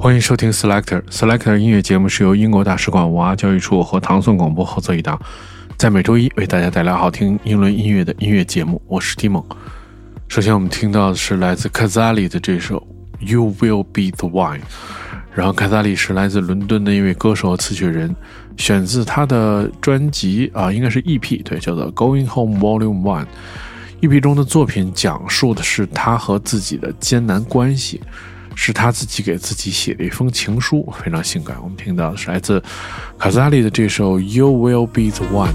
欢迎收听 Selector Selector 音乐节目，是由英国大使馆文化教育处和唐宋广播合作一档，在每周一为大家带来好听英伦音乐的音乐节目。我是 Tim。首先，我们听到的是来自 Kazali 的这首 You Will Be the One。然后，Kazali 是来自伦敦的一位歌手和词曲人，选自他的专辑啊，应该是 EP，对，叫做 Going Home Volume One。EP 中的作品讲述的是他和自己的艰难关系。是他自己给自己写的一封情书，非常性感。我们听到的是来自卡萨利的这首《You Will Be the One》。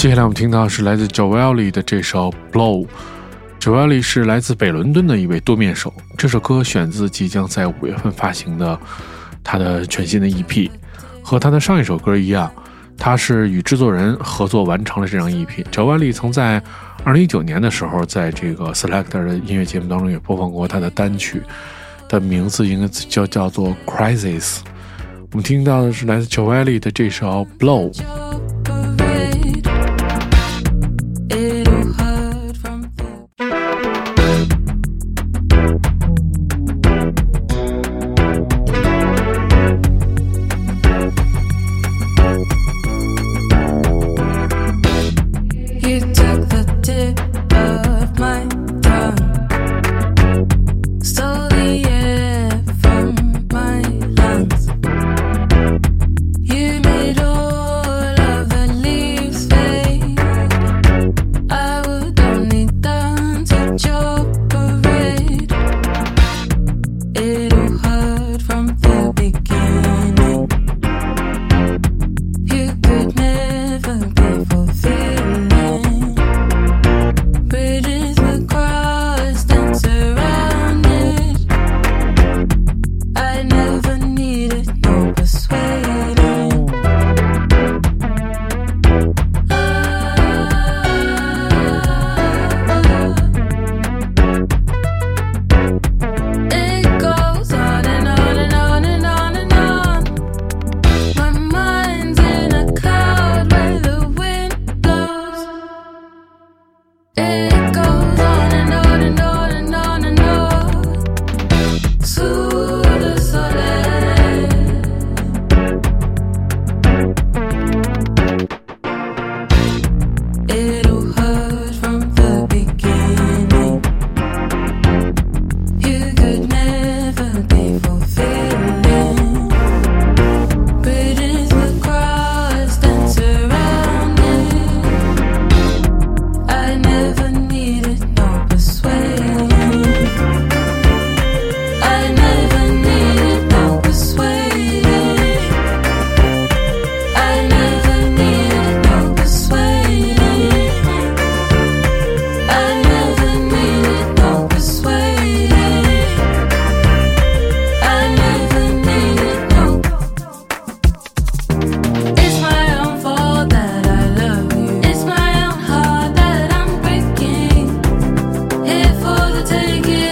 接下来我们听到是来自 Joelly 的这首《Blow》。Joelly 是来自北伦敦的一位多面手。这首歌选自即将在五月份发行的他的全新的 EP。和他的上一首歌一样，他是与制作人合作完成了这张 EP。Joelly 曾在2019年的时候，在这个 Selector 的音乐节目当中也播放过他的单曲，的名字应该叫叫做《Crisis》。我们听到的是来自 Joelly 的这首《Blow》。take it.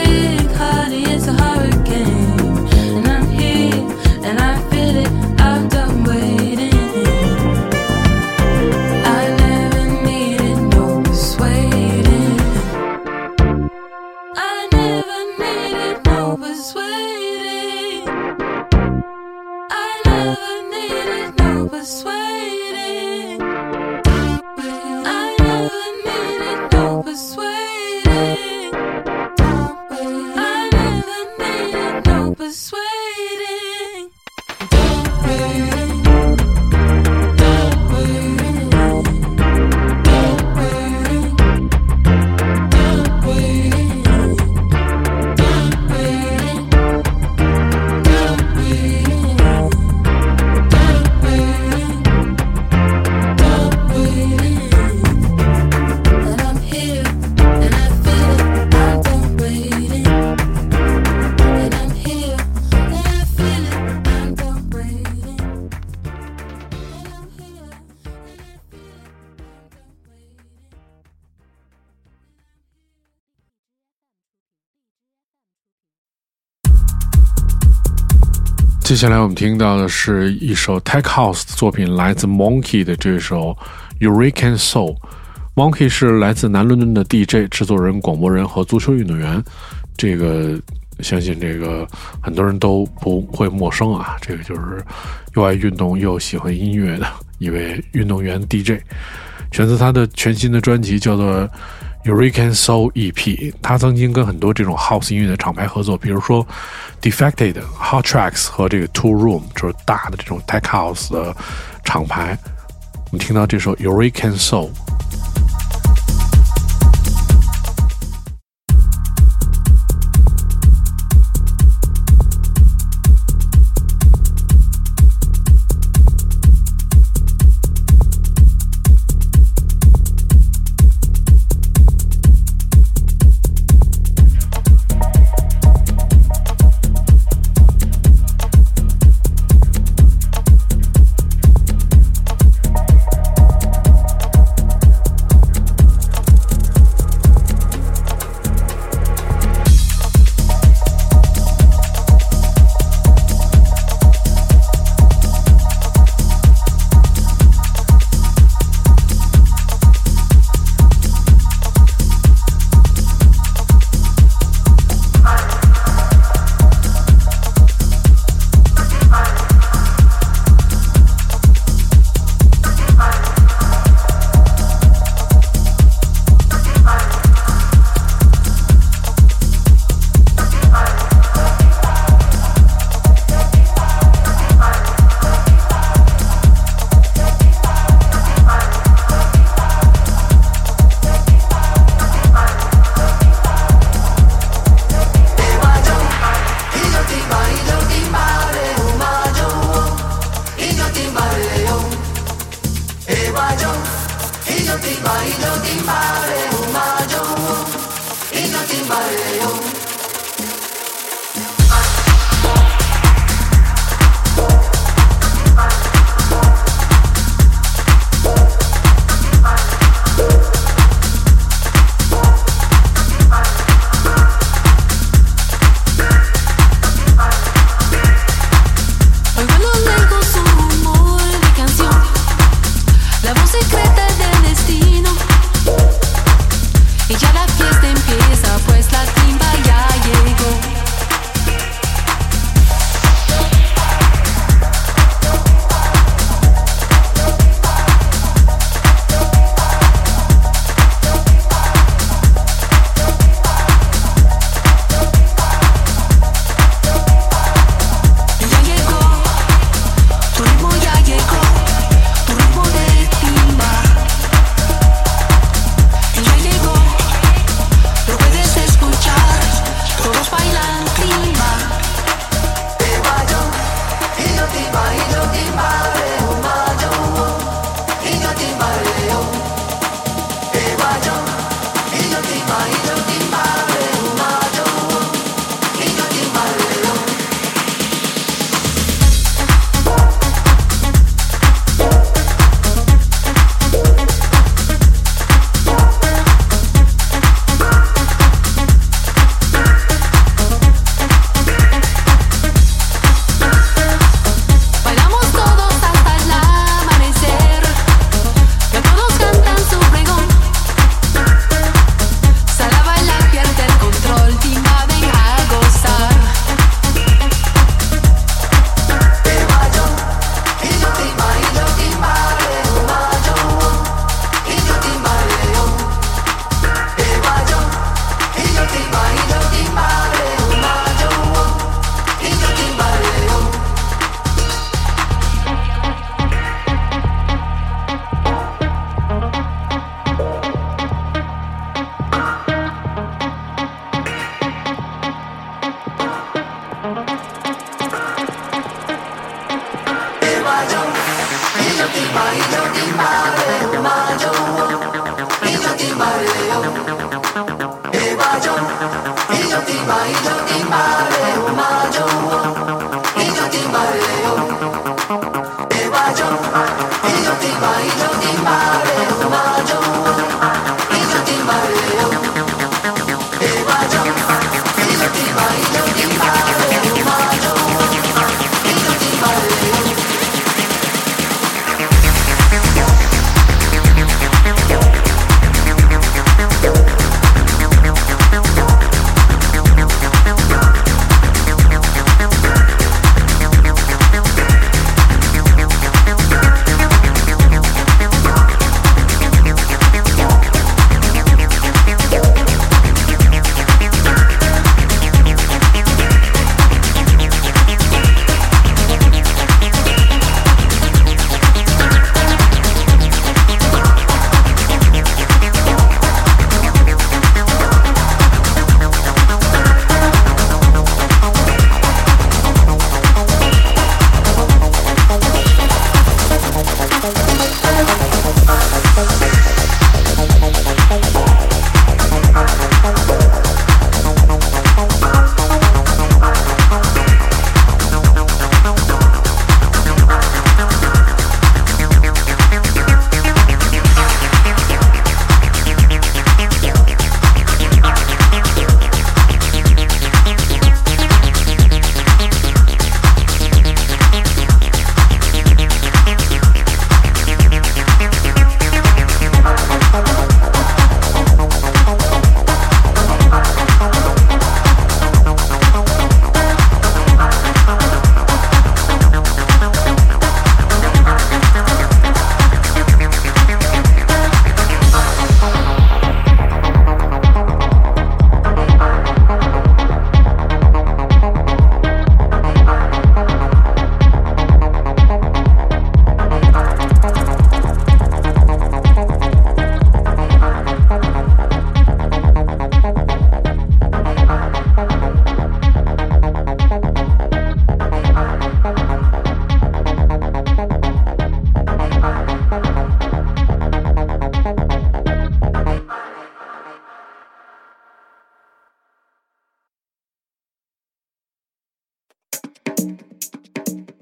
接下来我们听到的是一首 Tech House 的作品，来自 Monkey 的这首 Hurricane Soul。Monkey 是来自南伦敦的 DJ、制作人、广播人和足球运动员。这个相信这个很多人都不会陌生啊。这个就是又爱运动又喜欢音乐的一位运动员 DJ。选择他的全新的专辑叫做。Eureka Soul EP，他曾经跟很多这种 House 音乐的厂牌合作，比如说 Defected、Hot Tracks 和这个 Two Room，就是大的这种 Tech House 的厂牌。我们听到这首 Eureka Soul。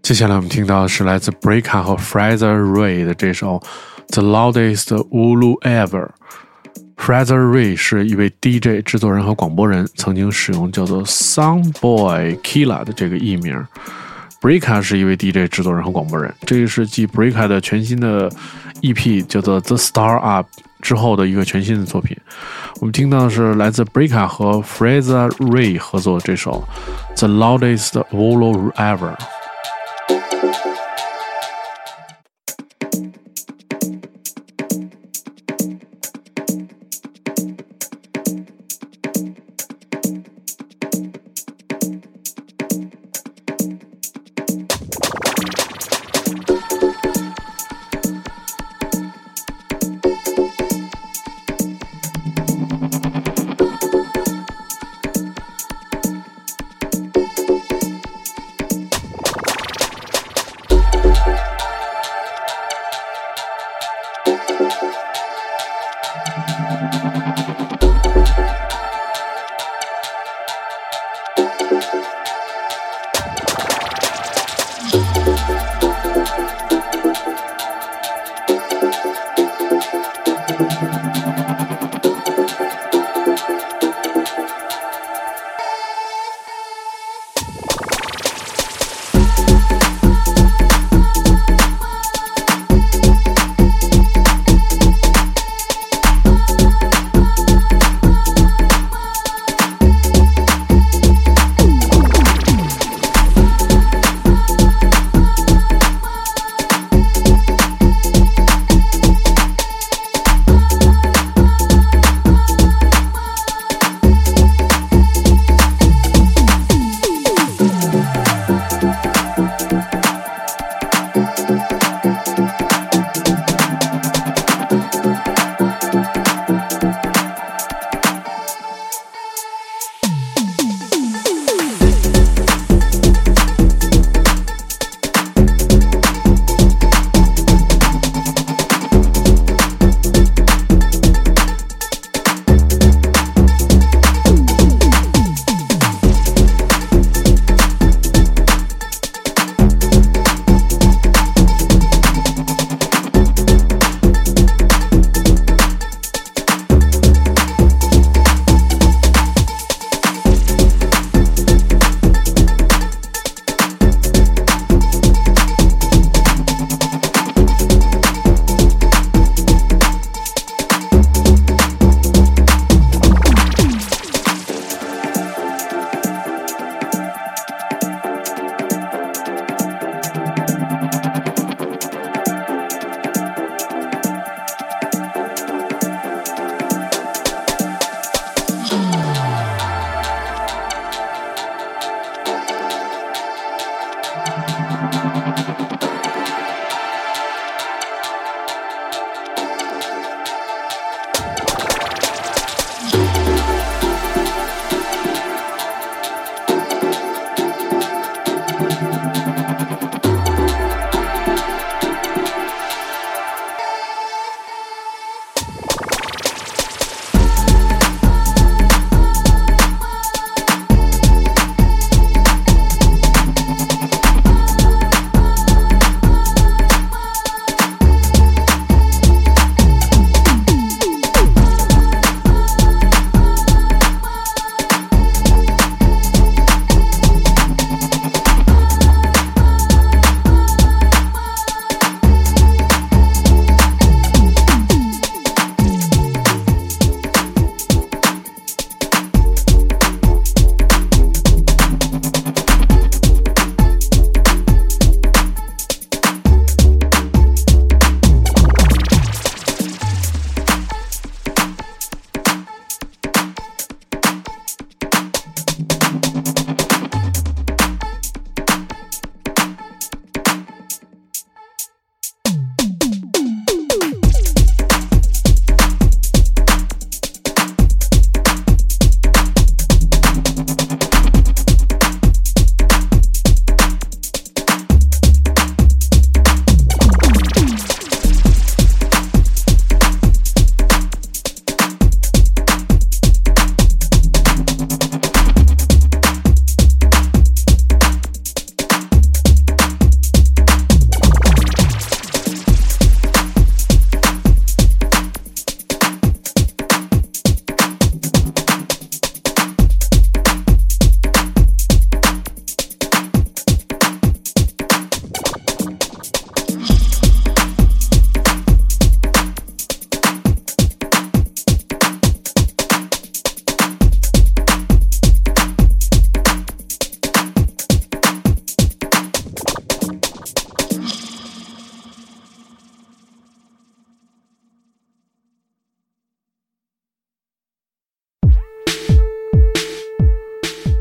接下来我们听到的是来自 Breaka 和 Fraser Ray 的这首《The Loudest Ulu Ever》。Fraser Ray 是一位 DJ 制作人和广播人，曾经使用叫做 Soundboy Killa 的这个艺名。Breaka 是一位 DJ 制作人和广播人，这个是继 Breaka 的全新的 EP 叫做《The Star Up》之后的一个全新的作品。我们听到的是来自 Breaka 和 Fraser Ray 合作这首《The Loudest Ulu Ever》。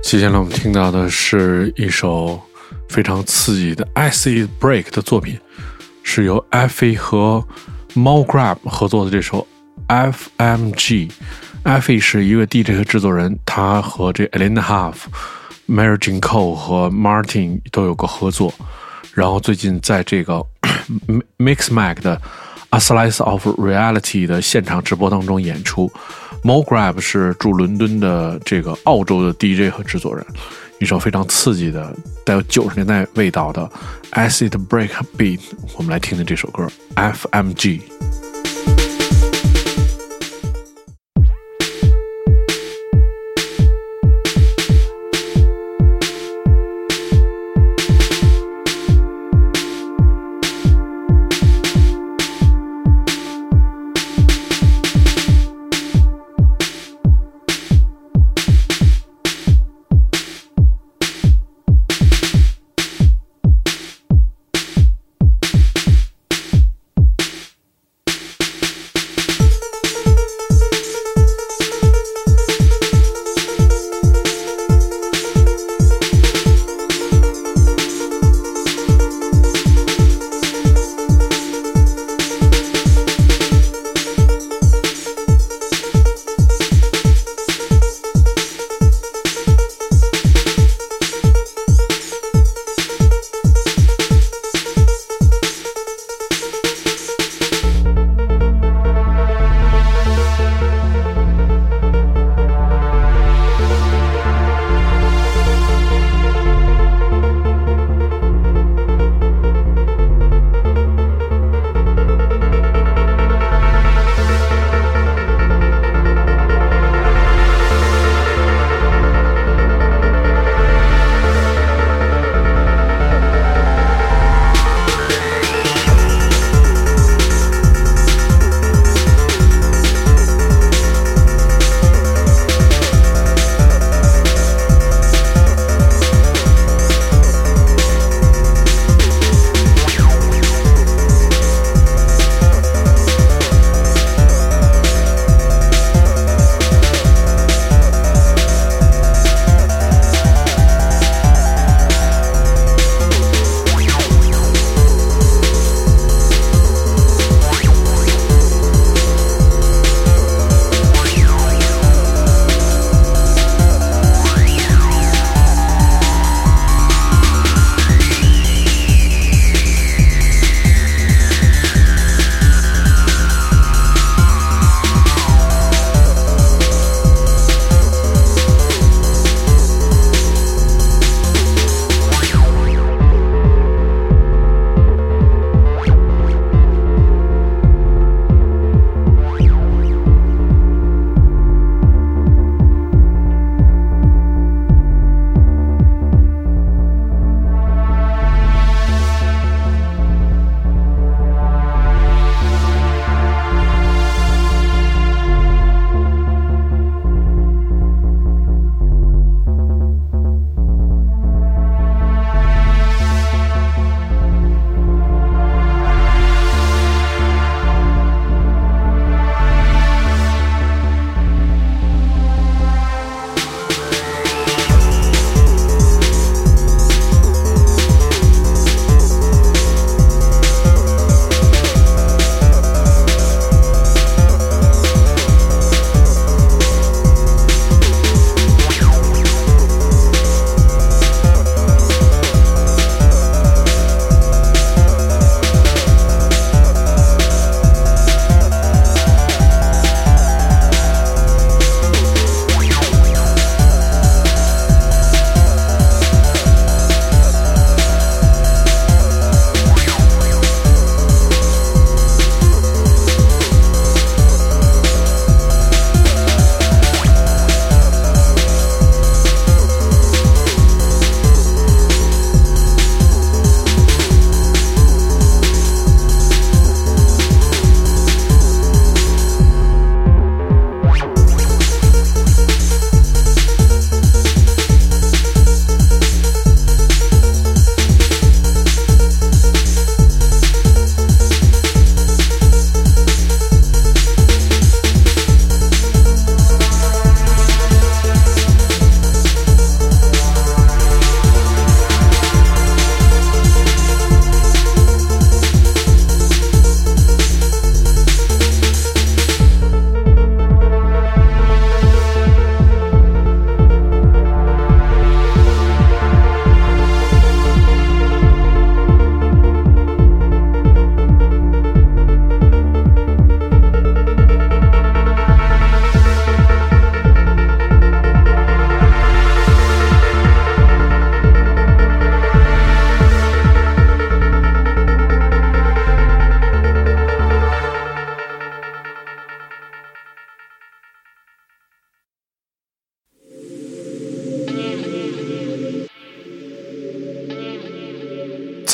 接下来我们听到的是一首非常刺激的 acid break 的作品，是由 Effie 和 Mo Grab 合作的这首 FMG。Effie 是一位 DJ 和制作人，他和这 Elena Huff、Mary Jane Cole 和 Martin 都有过合作。然后最近在这个 Mix Mag 的 A Slice of Reality 的现场直播当中演出。Mo Grab 是驻伦敦的这个澳洲的 DJ 和制作人，一首非常刺激的带有九十年代味道的 Acid Break Beat，我们来听听这首歌 FMG。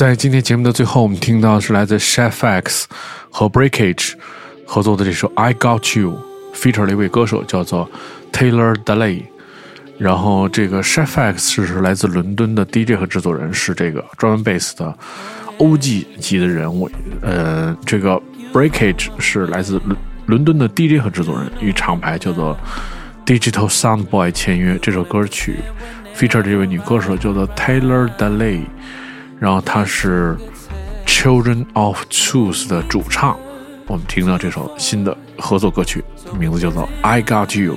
在今天节目的最后，我们听到是来自 Chef X 和 Breakage 合作的这首《I Got You》，feature 了一位歌手叫做 Taylor Delay。然后这个 Chef X 是来自伦敦的 DJ 和制作人，是这个 drum bass 的 OG 级的人物。呃，这个 Breakage 是来自伦伦敦的 DJ 和制作人，与厂牌叫做 Digital Sound Boy 签约。这首歌曲 feature 这位女歌手叫做 Taylor Delay。然后他是 Children of Truth 的主唱，我们听到这首新的合作歌曲，名字叫做 I Got You。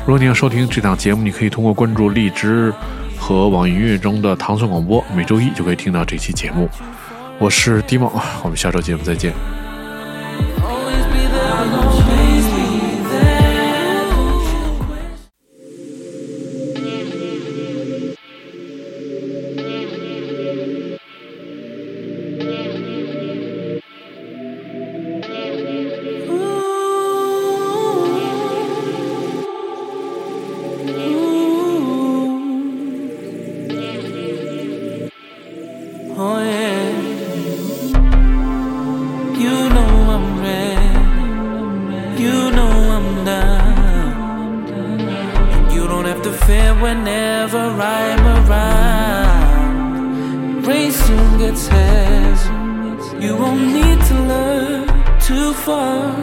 如果你要收听这档节目，你可以通过关注荔枝和网易音乐中的唐宋广播，每周一就可以听到这期节目。我是 d i m o 我们下周节目再见。Oh yeah. You know I'm ready. You know I'm down. And you don't have to fear whenever I'm around. Rain soon gets hairs. You won't need to look too far.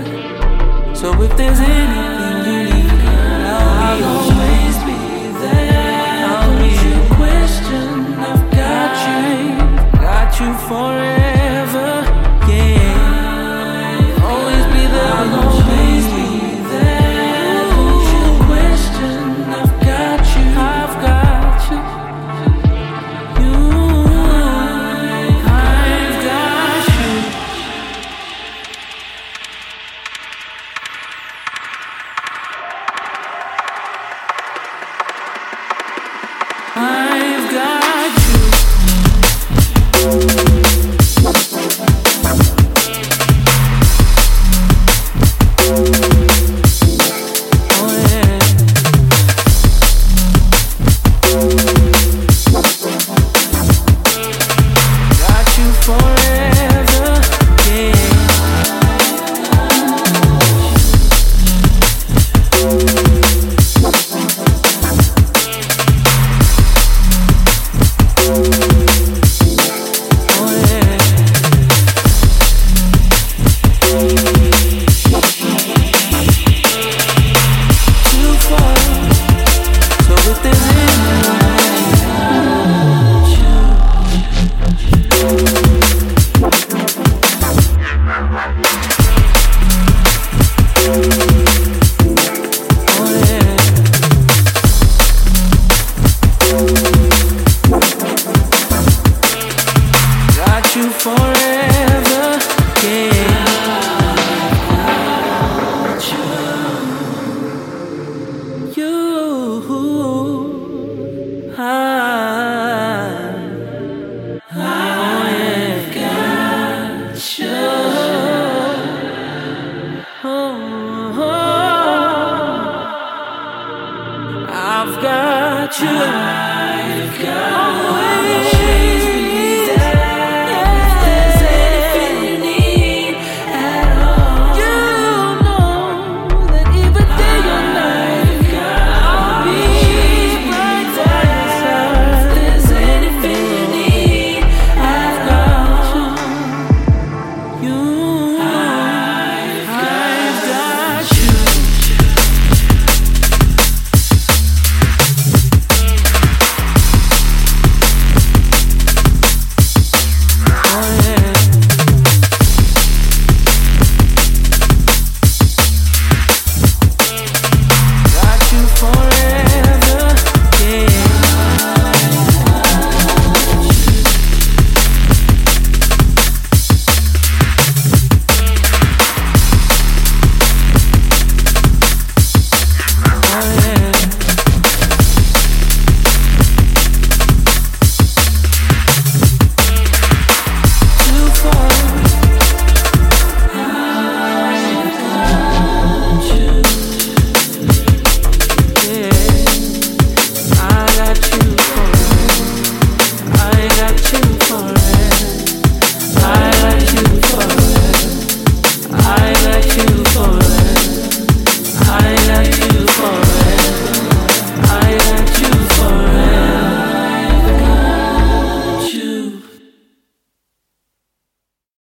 So if there's any for you for it.